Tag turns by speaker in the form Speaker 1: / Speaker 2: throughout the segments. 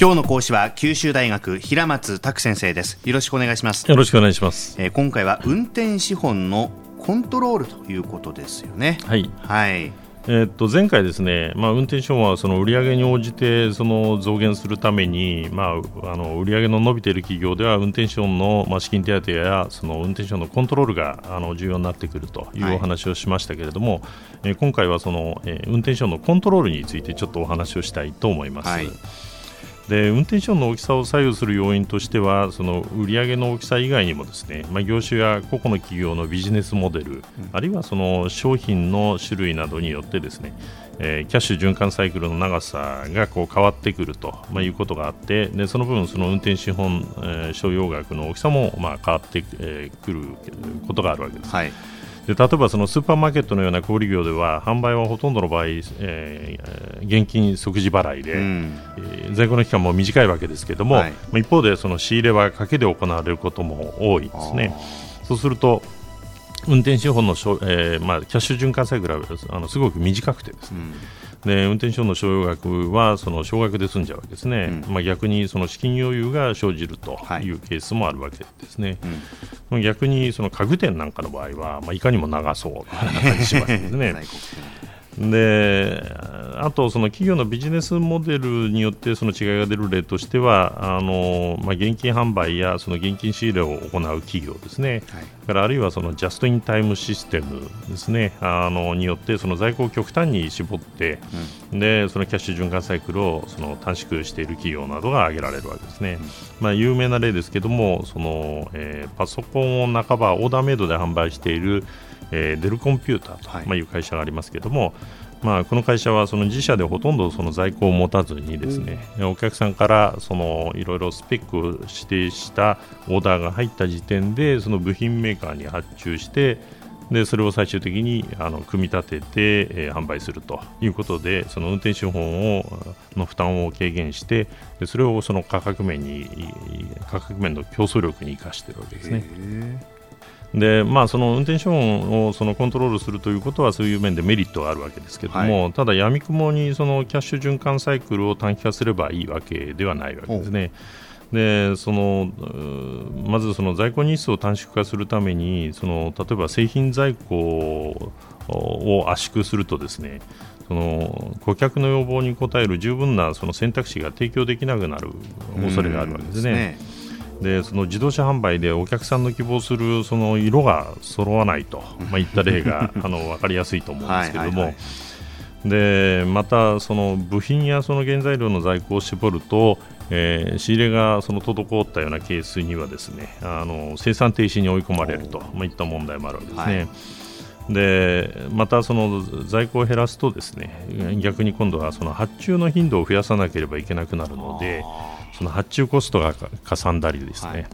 Speaker 1: 今日の講師は九州大学平松卓先生です。よろしくお願いします。
Speaker 2: よろしくお願いします、
Speaker 1: えー、今回は運転資本のコントロールということですよね。
Speaker 2: はい。
Speaker 1: はい。
Speaker 2: えー、っと前回ですね、まあ、運転資本はその売上に応じてその増減するために、まあ、あの売上の伸びている企業では運転資本の、まあ、資金手当やその運転資本のコントロールがあの重要になってくるというお話をしましたけれども、はい、えー、今回はその、えー、運転資本のコントロールについてちょっとお話をしたいと思います。はいで運転資本の大きさを左右する要因としてはその売上の大きさ以外にもですね、まあ、業種や個々の企業のビジネスモデル、うん、あるいはその商品の種類などによってですね、えー、キャッシュ循環サイクルの長さがこう変わってくると、まあ、いうことがあってでその分その運転資本、えー、所要額の大きさもまあ変わってく、えー、ることがあるわけです。はいで例えばそのスーパーマーケットのような小売業では販売はほとんどの場合、えー、現金即時払いで、うん、えー、在庫の期間も短いわけですけれども、はい、一方でその仕入れは賭けで行われることも多いですね。そうすると運転資本の、えーまあ、キャッシュ循環サイクルはあのすごく短くてですね、うん。で運転手の所要額はその少額で済んじゃうわけですね、うん、まあ、逆にその資金余裕が生じるというケースもあるわけですね、はい、逆にその家具店なんかの場合は、まあ、いかにも長そうな感じしますね。であと、その企業のビジネスモデルによってその違いが出る例としてはあの、まあ、現金販売やその現金仕入れを行う企業ですね、はい、からあるいはそのジャストインタイムシステムですね。あのによってその在庫を極端に絞って、うん、でそのキャッシュ循環サイクルをその短縮している企業などが挙げられるわけですね、うん、まあ、有名な例ですけどもその、えー、パソコンを半ばオーダーメイドで販売しているえー、デルコンピューターと、はい、まあ、いう会社がありますけれども、まあ、この会社はその自社でほとんどその在庫を持たずにですね、うん、お客さんからそのいろいろスペックを指定したオーダーが入った時点でその部品メーカーに発注してでそれを最終的にあの組み立てて、えー、販売するということでその運転資本をの負担を軽減してでそれをその価格面に価格面の競争力に生かしているわけですね。でまあ、その運転手本をそのコントロールするということはそういう面でメリットがあるわけですけれども、はい、ただ、やみくもにそのキャッシュ循環サイクルを短期化すればいいわけではないわけですね。でそのまずその在庫日数を短縮化するためにその例えば製品在庫を圧縮するとですねその顧客の要望に応える十分なその選択肢が提供できなくなる恐れがあるわけですね。でその自動車販売でお客さんの希望するその色が揃わないと、まあ、いった例が あの分かりやすいと思うんですけども。でまた、その部品やその原材料の在庫を絞ると、えー、仕入れがその滞ったようなケースにはですねあの生産停止に追い込まれると、まあ、いった問題もあるわけですね。はい。でまたその在庫を減らすとですね逆に今度はその発注の頻度を増やさなければいけなくなるのでその発注コストがかさんだりですね、はい、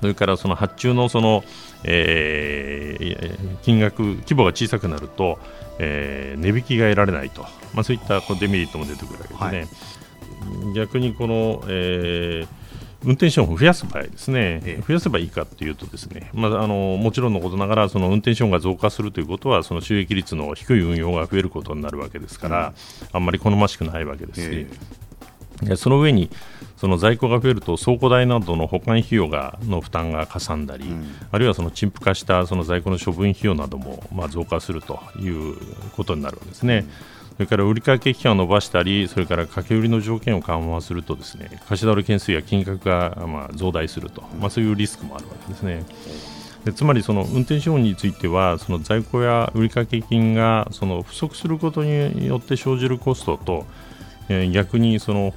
Speaker 2: それからその発注のその、えー、金額規模が小さくなると、えー、値引きが得られないと、まあ、そういったこうデメリットも出てくるわけですね。はい、逆にこの、えー運転手を増やす場合ですね、ええ、増やせばいいかというとですね、まあ、あのもちろんのことながらその運転手が増加するということはその収益率の低い運用が増えることになるわけですから、うん、あんまり好ましくないわけですし、え、その上にその在庫が増えると倉庫代などの保管費用がの負担がかさんだり、うん、あるいはその陳腐化したその在庫の処分費用などもまあ増加するということになるわけですね。うんそれから売掛期間を伸ばしたり、それから掛け売りの条件を緩和するとですね貸し倒れ件数や金額がまあ増大すると、まあ、そういうリスクもあるわけですね。でつまりその運転資本についてはその在庫や売掛金がその不足することによって生じるコストとえ逆にその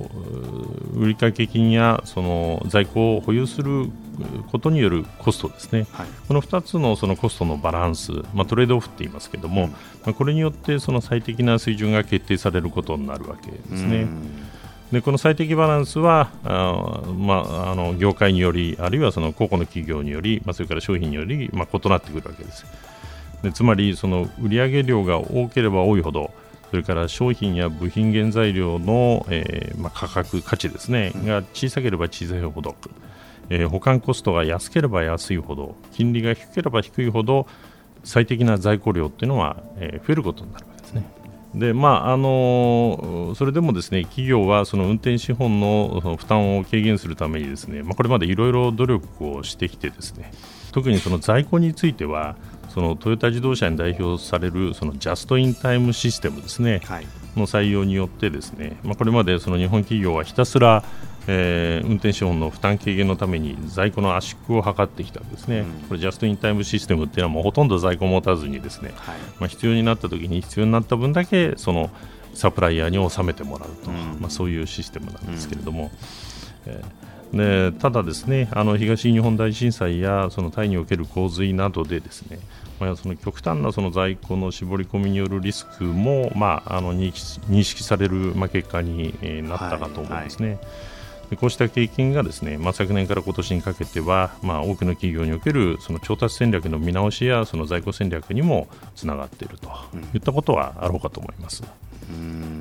Speaker 2: 売掛金やその在庫を保有することによるコストですね、はい、この2つのそのコストのバランス、まあ、トレードオフって言いますけども、まあ、これによってその最適な水準が決定されることになるわけですね。でこの最適バランスはあ、まあ、あの業界によりあるいはその個々の企業により、まあ、それから商品により、まあ、異なってくるわけです。でつまりその売上量が多ければ多いほどそれから商品や部品原材料の、えーまあ、価格、価値ですね、が小さければ小さいほど、えー、保管コストが安ければ安いほど、金利が低ければ低いほど、最適な在庫量っていうのは、えー、増えることになるわけですね。でまああのそれでもですね企業はその運転資本の負担を軽減するためにですね、まあ、これまでいろいろ努力をしてきてですね特にその在庫についてはそのトヨタ自動車に代表されるそのジャストインタイムシステムですね、はい、の採用によってですね、まあ、これまでその日本企業はひたすらえー、運転資本の負担軽減のために在庫の圧縮を図ってきたんですね、うん、これジャストインタイムシステムっていうのはもうほとんど在庫を持たずにですね、はい、まあ、必要になった時に必要になった分だけそのサプライヤーに納めてもらうと、うん、まあ、そういうシステムなんですけれども、うん、えー、でただですねあの東日本大震災やそのタイにおける洪水などでですねまあ、その極端なその在庫の絞り込みによるリスクも、まあ、あの認識される、まあ、結果になったかと思うんですね。はいはいでこうした経験がですね、まあ、昨年から今年にかけては、まあ、多くの企業におけるその調達戦略の見直しやその在庫戦略にもつながっているといったことはあろうかと思います。うん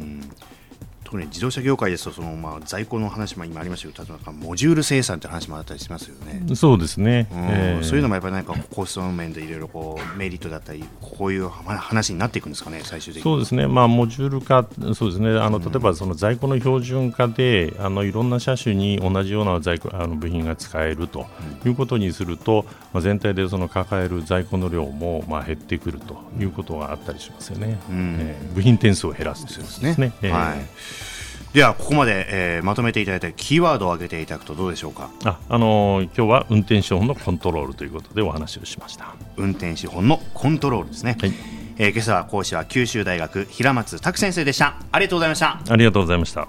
Speaker 1: 特に自動車業界ですとその、まあ、在庫の話も今ありましたけど例えばモジュール生産という話もあったりしますよね。
Speaker 2: そうですね、
Speaker 1: うん。えー、そういうのもやっぱりなんかコスト面でいろいろこうメリットだったりこういう話になっていくんですかね最終的に。
Speaker 2: そうですね、まあ、モジュール化そうですね。あの例えばその在庫の標準化で、あのいろんな車種に同じような在庫あの部品が使えるということにすると、まあ、全体でその抱える在庫の量もまあ減ってくるということがあったりしますよね。うん、えー、部品点数を減らすというですね。はい
Speaker 1: ではここまで、えー、まとめていただいたキーワードを挙げていただくとどうでしょうか？
Speaker 2: あ、あのー、今日は運転資本のコントロールということでお話をしました。
Speaker 1: 運転資本のコントロールですね、はい。えー、今朝は講師は九州大学平松卓先生でした。ありがとうございました。
Speaker 2: ありがとうございました